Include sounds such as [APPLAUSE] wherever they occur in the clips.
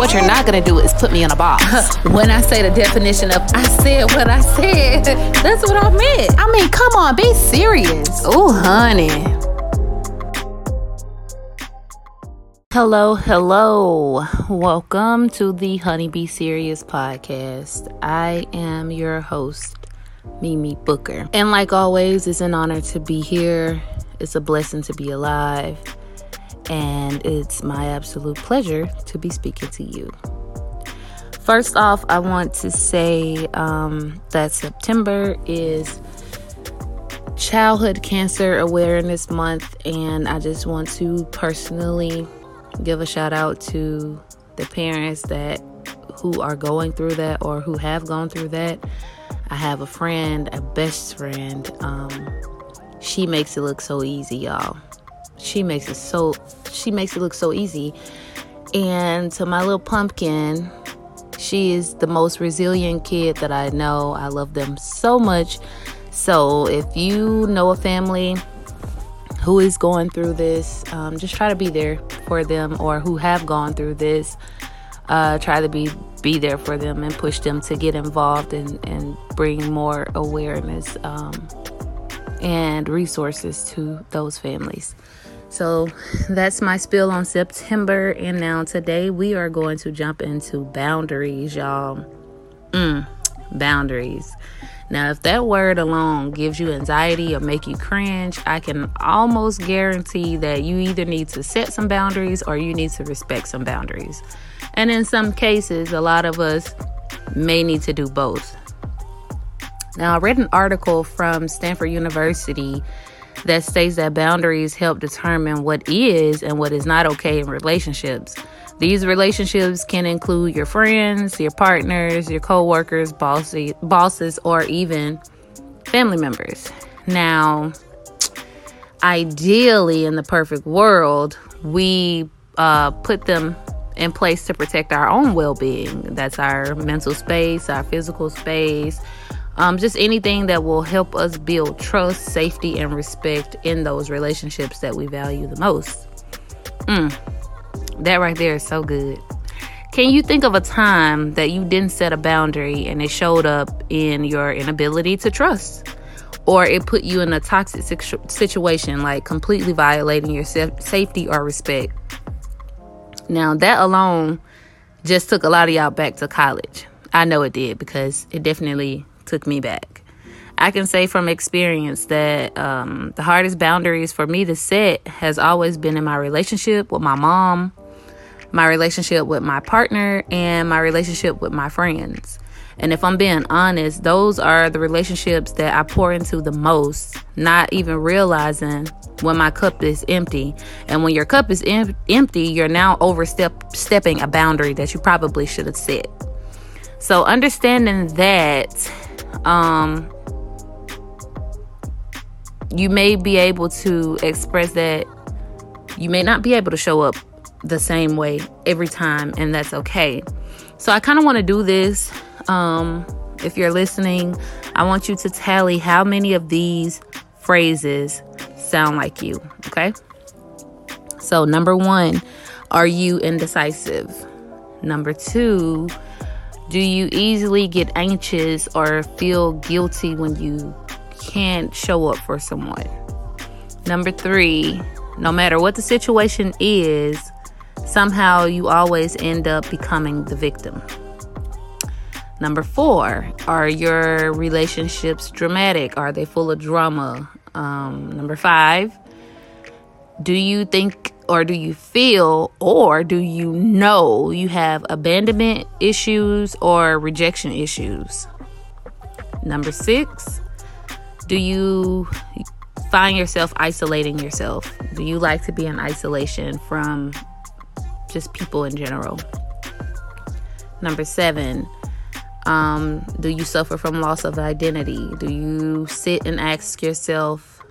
what you're not gonna do is put me in a box. [LAUGHS] when I say the definition of I said what I said, [LAUGHS] that's what I meant. I mean, come on, be serious. Oh, honey. Hello, hello. Welcome to the Honeybee Serious podcast. I am your host, Mimi Booker. And like always, it's an honor to be here. It's a blessing to be alive. And it's my absolute pleasure to be speaking to you. First off, I want to say um, that September is Childhood Cancer Awareness Month, and I just want to personally give a shout out to the parents that who are going through that or who have gone through that. I have a friend, a best friend. Um, she makes it look so easy, y'all. She makes it so she makes it look so easy. And to my little pumpkin, she is the most resilient kid that I know. I love them so much. So if you know a family who is going through this, um, just try to be there for them, or who have gone through this, uh, try to be be there for them and push them to get involved and, and bring more awareness um, and resources to those families. So that's my spill on September. And now today we are going to jump into boundaries, y'all. Mm, boundaries. Now, if that word alone gives you anxiety or make you cringe, I can almost guarantee that you either need to set some boundaries or you need to respect some boundaries. And in some cases, a lot of us may need to do both. Now, I read an article from Stanford University that states that boundaries help determine what is and what is not okay in relationships. These relationships can include your friends, your partners, your coworkers, bossy, bosses, or even family members. Now, ideally, in the perfect world, we uh, put them in place to protect our own well being. That's our mental space, our physical space, um, just anything that will help us build trust, safety, and respect in those relationships that we value the most. Mm. That right there is so good. Can you think of a time that you didn't set a boundary and it showed up in your inability to trust? Or it put you in a toxic situation, like completely violating your safety or respect? Now, that alone just took a lot of y'all back to college. I know it did because it definitely took me back. I can say from experience that um, the hardest boundaries for me to set has always been in my relationship with my mom, my relationship with my partner, and my relationship with my friends. And if I'm being honest, those are the relationships that I pour into the most, not even realizing when my cup is empty. And when your cup is em- empty, you're now overstepping a boundary that you probably should have set. So understanding that um you may be able to express that you may not be able to show up the same way every time, and that's okay. So I kind of want to do this. Um, if you're listening, I want you to tally how many of these phrases sound like you. Okay. So, number one, are you indecisive? Number two, do you easily get anxious or feel guilty when you can't show up for someone? Number three, no matter what the situation is, somehow you always end up becoming the victim. Number four, are your relationships dramatic? Are they full of drama? Um, number five, do you think or do you feel or do you know you have abandonment issues or rejection issues? Number six, do you find yourself isolating yourself? Do you like to be in isolation from just people in general. Number seven, um, do you suffer from loss of identity? Do you sit and ask yourself,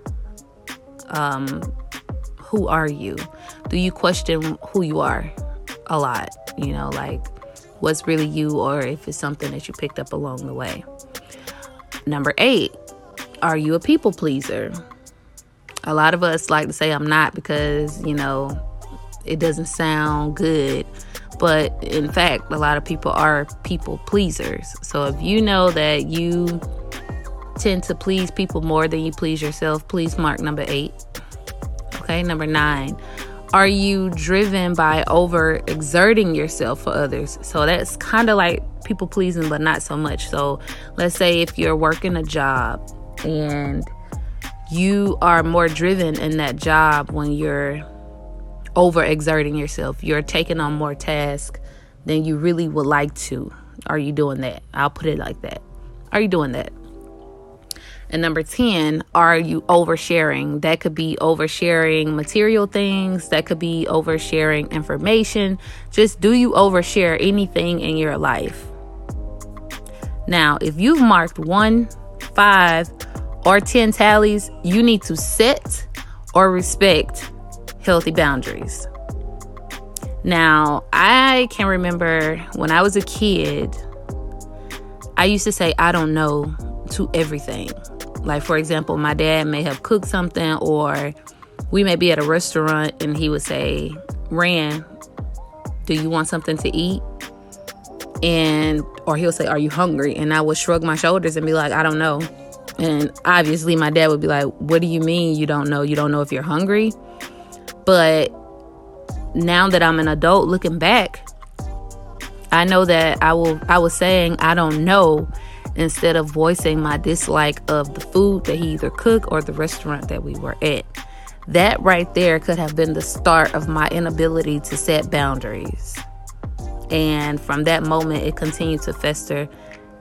um, who are you? Do you question who you are a lot? You know, like what's really you, or if it's something that you picked up along the way. Number eight, are you a people pleaser? A lot of us like to say I'm not because, you know, it doesn't sound good. but in fact, a lot of people are people pleasers. So if you know that you tend to please people more than you please yourself, please mark number eight. Okay, number nine. Are you driven by over exerting yourself for others? So that's kind of like people pleasing, but not so much. So let's say if you're working a job and you are more driven in that job when you're over exerting yourself, you're taking on more tasks than you really would like to. Are you doing that? I'll put it like that. Are you doing that? And number 10, are you oversharing? That could be oversharing material things, that could be oversharing information. Just do you overshare anything in your life? Now, if you've marked one, five, or 10 tallies, you need to set or respect healthy boundaries. Now, I can remember when I was a kid, I used to say, I don't know to everything. Like, for example, my dad may have cooked something, or we may be at a restaurant and he would say, Ran, do you want something to eat? And, or he'll say, Are you hungry? And I would shrug my shoulders and be like, I don't know. And obviously, my dad would be like, What do you mean you don't know? You don't know if you're hungry? But now that I'm an adult looking back, I know that I will I was saying I don't know instead of voicing my dislike of the food that he either cooked or the restaurant that we were at. That right there could have been the start of my inability to set boundaries. And from that moment, it continued to fester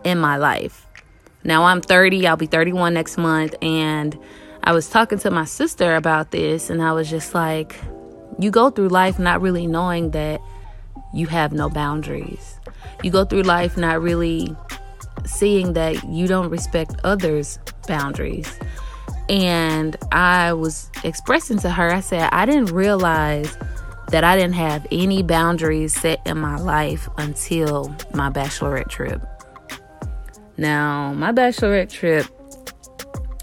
in my life. Now I'm 30, I'll be 31 next month. And I was talking to my sister about this, and I was just like, you go through life not really knowing that you have no boundaries. You go through life not really seeing that you don't respect others' boundaries. And I was expressing to her, I said, I didn't realize that I didn't have any boundaries set in my life until my bachelorette trip. Now, my bachelorette trip,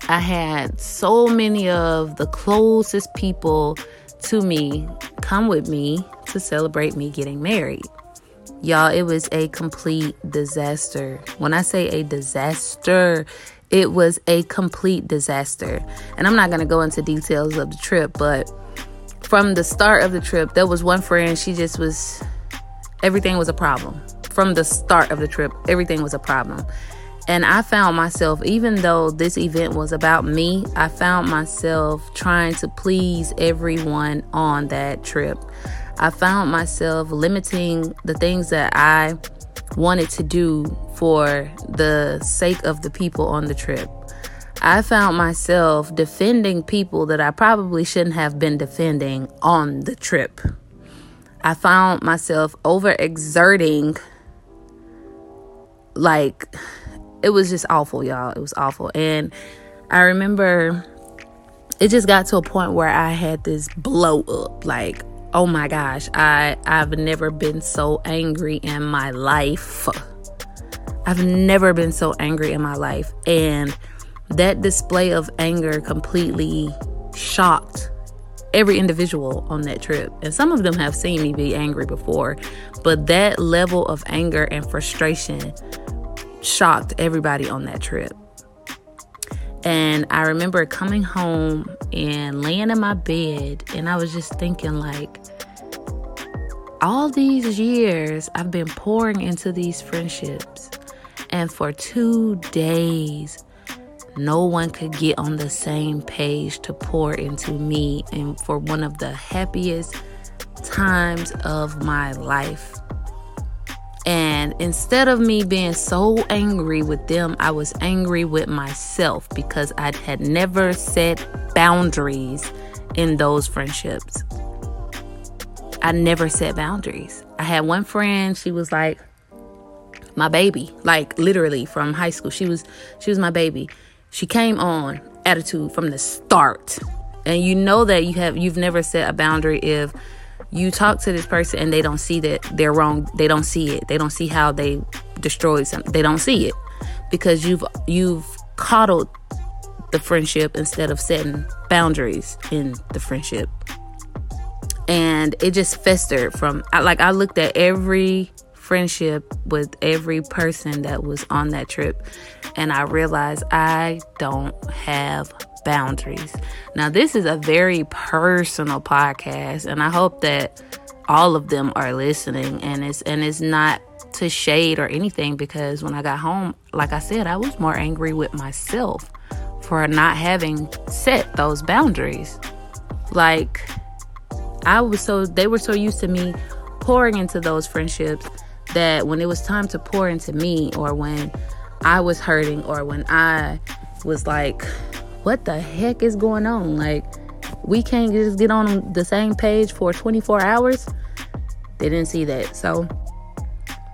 I had so many of the closest people to me come with me to celebrate me getting married. Y'all, it was a complete disaster. When I say a disaster, it was a complete disaster. And I'm not going to go into details of the trip, but from the start of the trip, there was one friend, she just was, everything was a problem. From the start of the trip, everything was a problem. And I found myself, even though this event was about me, I found myself trying to please everyone on that trip. I found myself limiting the things that I wanted to do for the sake of the people on the trip. I found myself defending people that I probably shouldn't have been defending on the trip. I found myself overexerting like it was just awful, y'all. It was awful. And I remember it just got to a point where I had this blow up like oh my gosh, I I've never been so angry in my life. I've never been so angry in my life. And that display of anger completely shocked every individual on that trip. And some of them have seen me be angry before, but that level of anger and frustration shocked everybody on that trip. And I remember coming home and laying in my bed, and I was just thinking, like, all these years I've been pouring into these friendships, and for two days, no one could get on the same page to pour into me, and for one of the happiest times of my life. And instead of me being so angry with them, I was angry with myself because I had never set boundaries in those friendships. I never set boundaries. I had one friend, she was like my baby, like literally from high school. She was she was my baby. She came on attitude from the start. And you know that you have you've never set a boundary if you talk to this person and they don't see that they're wrong they don't see it they don't see how they destroyed something they don't see it because you've you've coddled the friendship instead of setting boundaries in the friendship and it just festered from like I looked at every friendship with every person that was on that trip and I realized I don't have boundaries. Now this is a very personal podcast and I hope that all of them are listening and it's and it's not to shade or anything because when I got home, like I said, I was more angry with myself for not having set those boundaries. Like I was so they were so used to me pouring into those friendships that when it was time to pour into me or when I was hurting or when I was like what the heck is going on? Like we can't just get on the same page for 24 hours. They didn't see that. So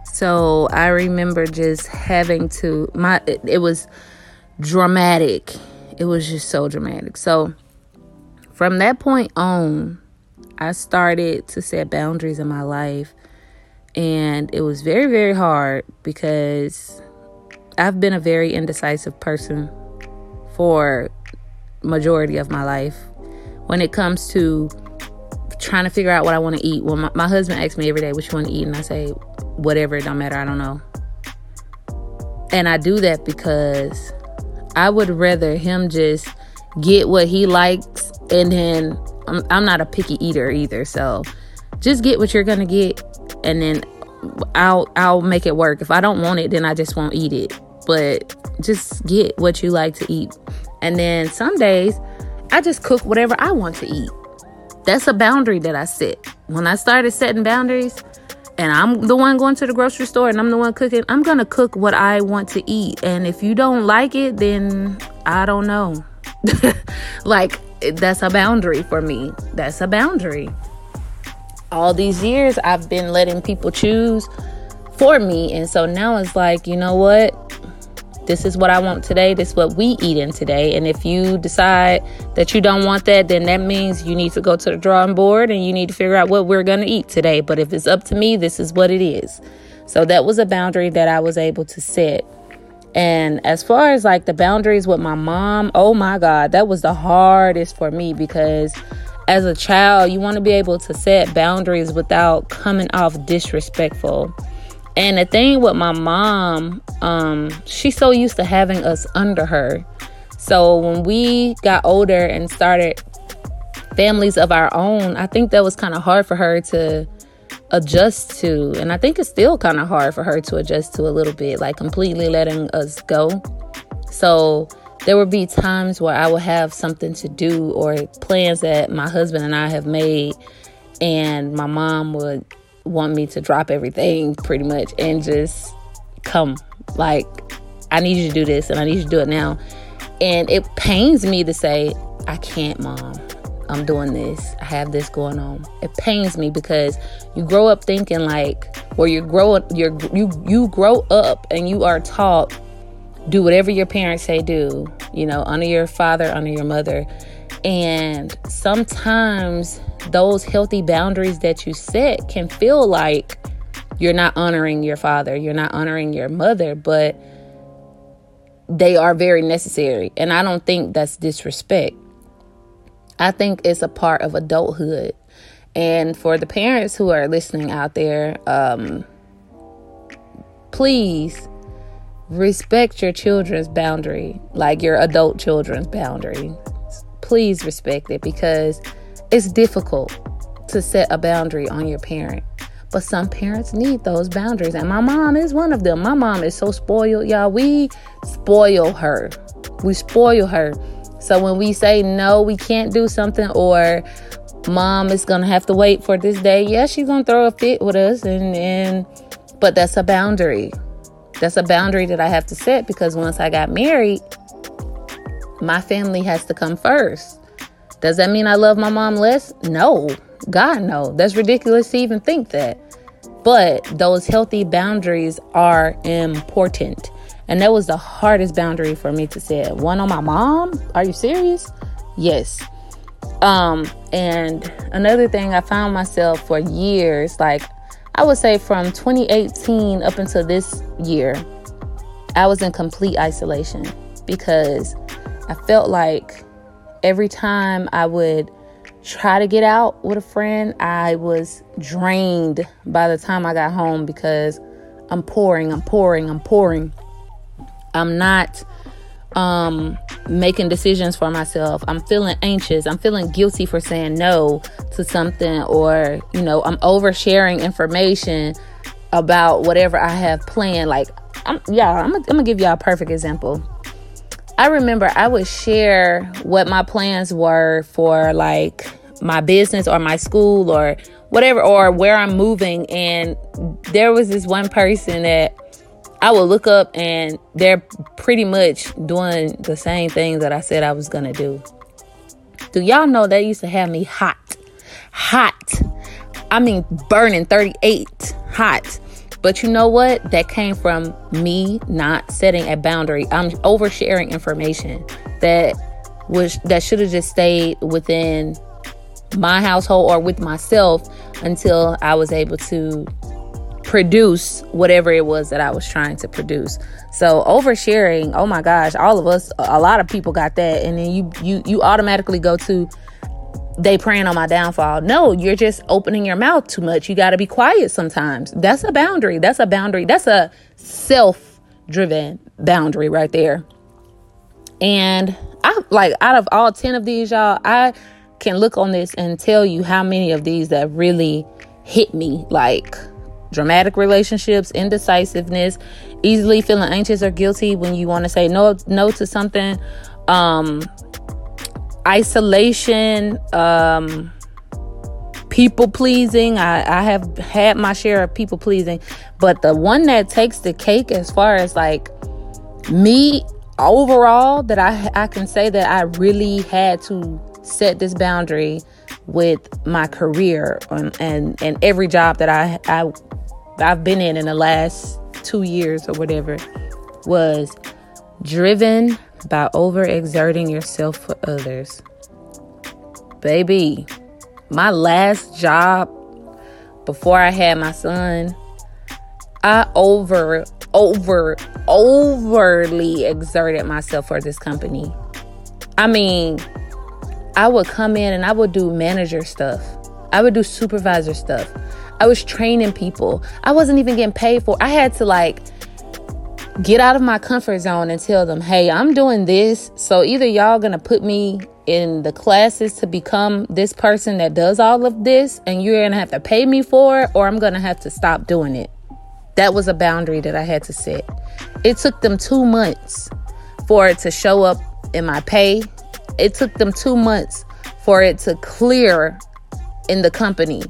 so I remember just having to my it, it was dramatic. It was just so dramatic. So from that point on, I started to set boundaries in my life. And it was very, very hard because I've been a very indecisive person for majority of my life when it comes to trying to figure out what I want to eat. Well, my, my husband asks me every day what you want to eat, and I say whatever. It don't matter. I don't know. And I do that because I would rather him just get what he likes and then I'm, I'm not a picky eater either. So just get what you're gonna get, and then I'll I'll make it work. If I don't want it, then I just won't eat it. But just get what you like to eat, and then some days I just cook whatever I want to eat. That's a boundary that I set. When I started setting boundaries, and I'm the one going to the grocery store and I'm the one cooking, I'm gonna cook what I want to eat. And if you don't like it, then I don't know. [LAUGHS] like that's a boundary for me. That's a boundary. All these years, I've been letting people choose for me. And so now it's like, you know what? This is what I want today. This is what we eat in today. And if you decide that you don't want that, then that means you need to go to the drawing board and you need to figure out what we're going to eat today. But if it's up to me, this is what it is. So that was a boundary that I was able to set. And as far as like the boundaries with my mom, oh my God, that was the hardest for me because as a child, you want to be able to set boundaries without coming off disrespectful. And the thing with my mom, um, she's so used to having us under her. So when we got older and started families of our own, I think that was kind of hard for her to adjust to. And I think it's still kind of hard for her to adjust to a little bit, like completely letting us go. So there would be times where I would have something to do or plans that my husband and I have made, and my mom would want me to drop everything pretty much and just come. Like, I need you to do this and I need you to do it now. And it pains me to say, I can't, mom. I'm doing this. I have this going on. It pains me because you grow up thinking like, where you grow up, you you you grow up and you are taught do whatever your parents say do. You know, honor your father, honor your mother, and sometimes those healthy boundaries that you set can feel like you're not honoring your father, you're not honoring your mother, but they are very necessary. And I don't think that's disrespect. I think it's a part of adulthood. And for the parents who are listening out there, um, please respect your children's boundary, like your adult children's boundary. Please respect it because it's difficult to set a boundary on your parent. But some parents need those boundaries. And my mom is one of them. My mom is so spoiled, y'all. We spoil her. We spoil her so when we say no, we can't do something, or mom is gonna have to wait for this day, yeah, she's gonna throw a fit with us, and and but that's a boundary. That's a boundary that I have to set because once I got married, my family has to come first. Does that mean I love my mom less? No. God, no. That's ridiculous to even think that. But those healthy boundaries are important. And that was the hardest boundary for me to set. One on my mom? Are you serious? Yes. Um, and another thing I found myself for years, like I would say from 2018 up until this year, I was in complete isolation because I felt like every time I would try to get out with a friend, I was drained by the time I got home because I'm pouring, I'm pouring, I'm pouring. I'm not um making decisions for myself. I'm feeling anxious. I'm feeling guilty for saying no to something or, you know, I'm oversharing information about whatever I have planned. Like, I'm, yeah, I'm, I'm gonna give y'all a perfect example. I remember I would share what my plans were for like my business or my school or whatever, or where I'm moving. And there was this one person that I would look up and they're pretty much doing the same thing that I said I was gonna do. Do y'all know that used to have me hot? Hot. I mean, burning 38 hot. But you know what? That came from me not setting a boundary. I'm oversharing information that was that should have just stayed within my household or with myself until I was able to produce whatever it was that I was trying to produce. So oversharing, oh my gosh, all of us, a lot of people got that, and then you you you automatically go to they praying on my downfall. No, you're just opening your mouth too much. You got to be quiet sometimes. That's a boundary. That's a boundary. That's a self-driven boundary right there. And I like out of all 10 of these y'all, I can look on this and tell you how many of these that really hit me like dramatic relationships, indecisiveness, easily feeling anxious or guilty when you want to say no no to something, um, isolation, um, people pleasing. I, I have had my share of people pleasing, but the one that takes the cake as far as like me overall that I I can say that I really had to set this boundary with my career and and, and every job that I I I've been in in the last two years or whatever was driven by overexerting yourself for others. Baby, my last job before I had my son, I over, over, overly exerted myself for this company. I mean, I would come in and I would do manager stuff. I would do supervisor stuff. I was training people. I wasn't even getting paid for. I had to like get out of my comfort zone and tell them, "Hey, I'm doing this. So either y'all going to put me in the classes to become this person that does all of this and you're going to have to pay me for it or I'm going to have to stop doing it." That was a boundary that I had to set. It took them 2 months for it to show up in my pay. It took them 2 months for it to clear in the company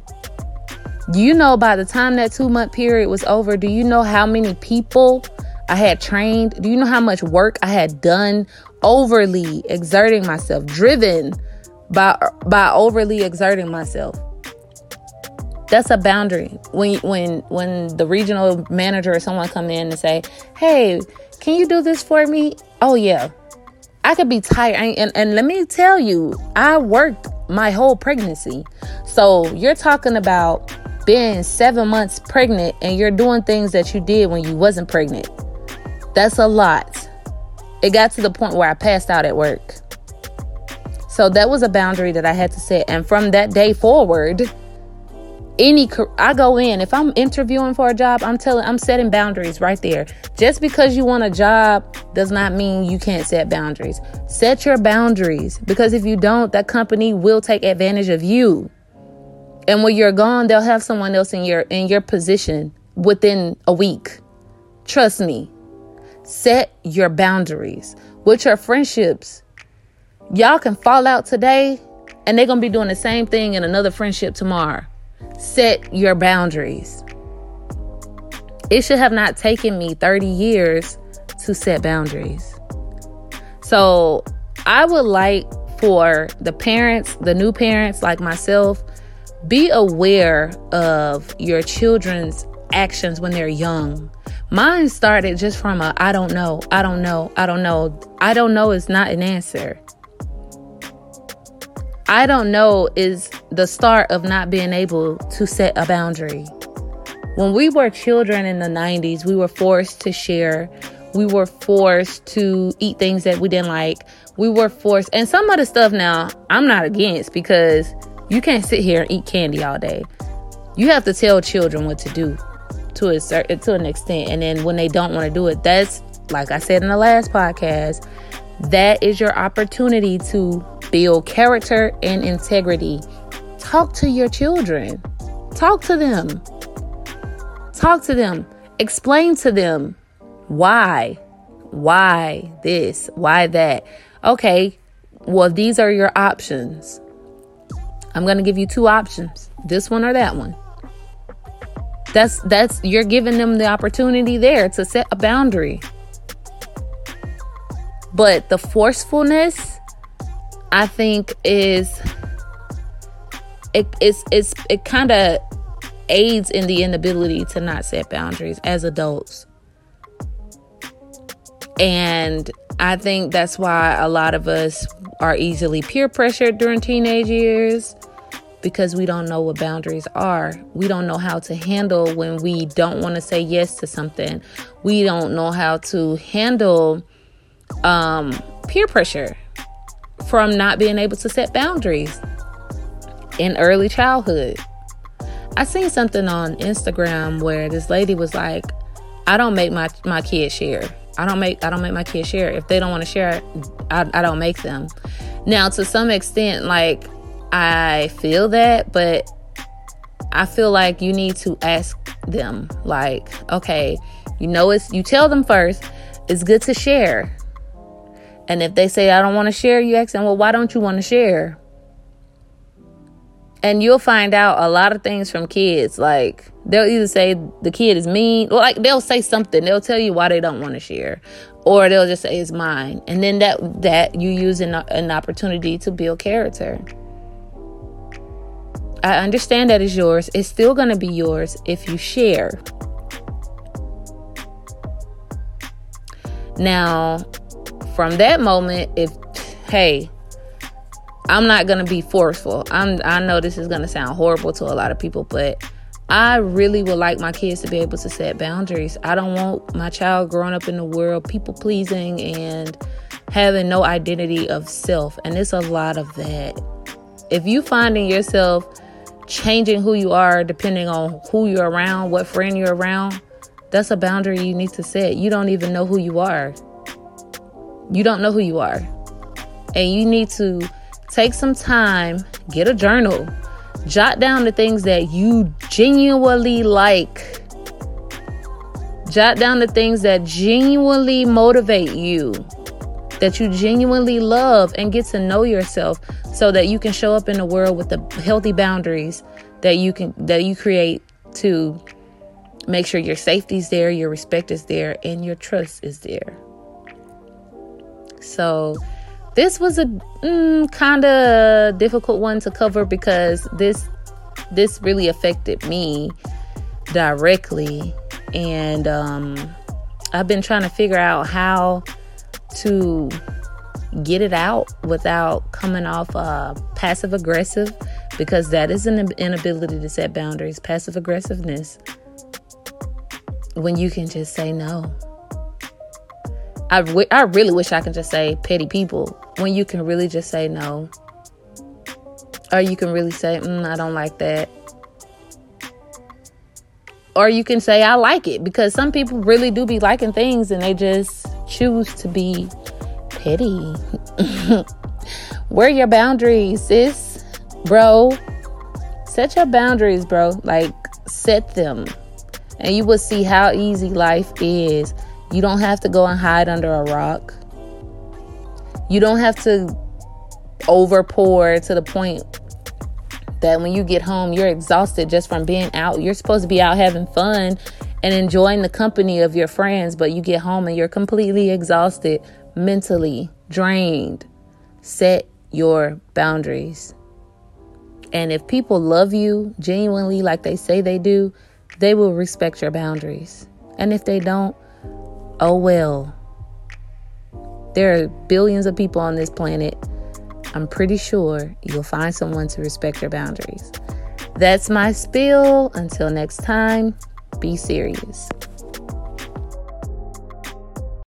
you know by the time that two month period was over, do you know how many people I had trained? Do you know how much work I had done overly exerting myself, driven by by overly exerting myself? That's a boundary. When when when the regional manager or someone come in and say, "Hey, can you do this for me?" Oh yeah. I could be tired and, and let me tell you, I worked my whole pregnancy. So, you're talking about been seven months pregnant and you're doing things that you did when you wasn't pregnant. That's a lot. It got to the point where I passed out at work. So that was a boundary that I had to set. And from that day forward, any I go in, if I'm interviewing for a job, I'm telling I'm setting boundaries right there. Just because you want a job does not mean you can't set boundaries. Set your boundaries because if you don't, that company will take advantage of you. And when you're gone, they'll have someone else in your in your position within a week. Trust me. Set your boundaries with your friendships. Y'all can fall out today and they're going to be doing the same thing in another friendship tomorrow. Set your boundaries. It should have not taken me 30 years to set boundaries. So, I would like for the parents, the new parents like myself, be aware of your children's actions when they're young. Mine started just from a I don't know, I don't know, I don't know. I don't know is not an answer. I don't know is the start of not being able to set a boundary. When we were children in the 90s, we were forced to share. We were forced to eat things that we didn't like. we were forced and some of the stuff now I'm not against because you can't sit here and eat candy all day. You have to tell children what to do to a certain to an extent and then when they don't want to do it, that's like I said in the last podcast, that is your opportunity to build character and integrity. Talk to your children. Talk to them. Talk to them. Explain to them why. Why this? Why that? Okay, well, these are your options. I'm going to give you two options this one or that one. That's that's you're giving them the opportunity there to set a boundary. But the forcefulness, I think, is it it's, it's it kind of aids in the inability to not set boundaries as adults. And I think that's why a lot of us are easily peer pressured during teenage years because we don't know what boundaries are. We don't know how to handle when we don't want to say yes to something. We don't know how to handle um, peer pressure from not being able to set boundaries in early childhood. I seen something on Instagram where this lady was like, I don't make my, my kids share. I don't make I don't make my kids share. If they don't want to share, I, I don't make them. Now, to some extent, like I feel that, but I feel like you need to ask them, like, okay, you know, it's you tell them first, it's good to share. And if they say, I don't want to share, you ask them, well, why don't you want to share? And you'll find out a lot of things from kids. Like, they'll either say the kid is mean, or like they'll say something. They'll tell you why they don't want to share, or they'll just say it's mine. And then that that you use an, an opportunity to build character. I understand that is yours. It's still going to be yours if you share. Now, from that moment, if hey, I'm not gonna be forceful. I'm I know this is gonna sound horrible to a lot of people, but I really would like my kids to be able to set boundaries. I don't want my child growing up in the world people pleasing and having no identity of self. And it's a lot of that. If you finding yourself changing who you are depending on who you're around, what friend you're around, that's a boundary you need to set. You don't even know who you are. You don't know who you are. And you need to take some time, get a journal, jot down the things that you genuinely like. Jot down the things that genuinely motivate you, that you genuinely love, and get to know yourself so that you can show up in the world with the healthy boundaries that you can that you create to make sure your safety is there, your respect is there, and your trust is there. So, this was a mm, kind of difficult one to cover because this this really affected me directly, and um, I've been trying to figure out how to get it out without coming off uh, passive aggressive because that is an inability to set boundaries. Passive aggressiveness when you can just say no. I, w- I really wish I could just say petty people when you can really just say no. Or you can really say, mm, I don't like that. Or you can say, I like it because some people really do be liking things and they just choose to be petty. [LAUGHS] Where your boundaries, sis? Bro, set your boundaries, bro. Like, set them. And you will see how easy life is you don't have to go and hide under a rock. You don't have to overpour to the point that when you get home, you're exhausted just from being out. You're supposed to be out having fun and enjoying the company of your friends, but you get home and you're completely exhausted, mentally drained. Set your boundaries. And if people love you genuinely like they say they do, they will respect your boundaries. And if they don't, oh well. There are billions of people on this planet. I'm pretty sure you'll find someone to respect your boundaries. That's my spiel. Until next time, be serious.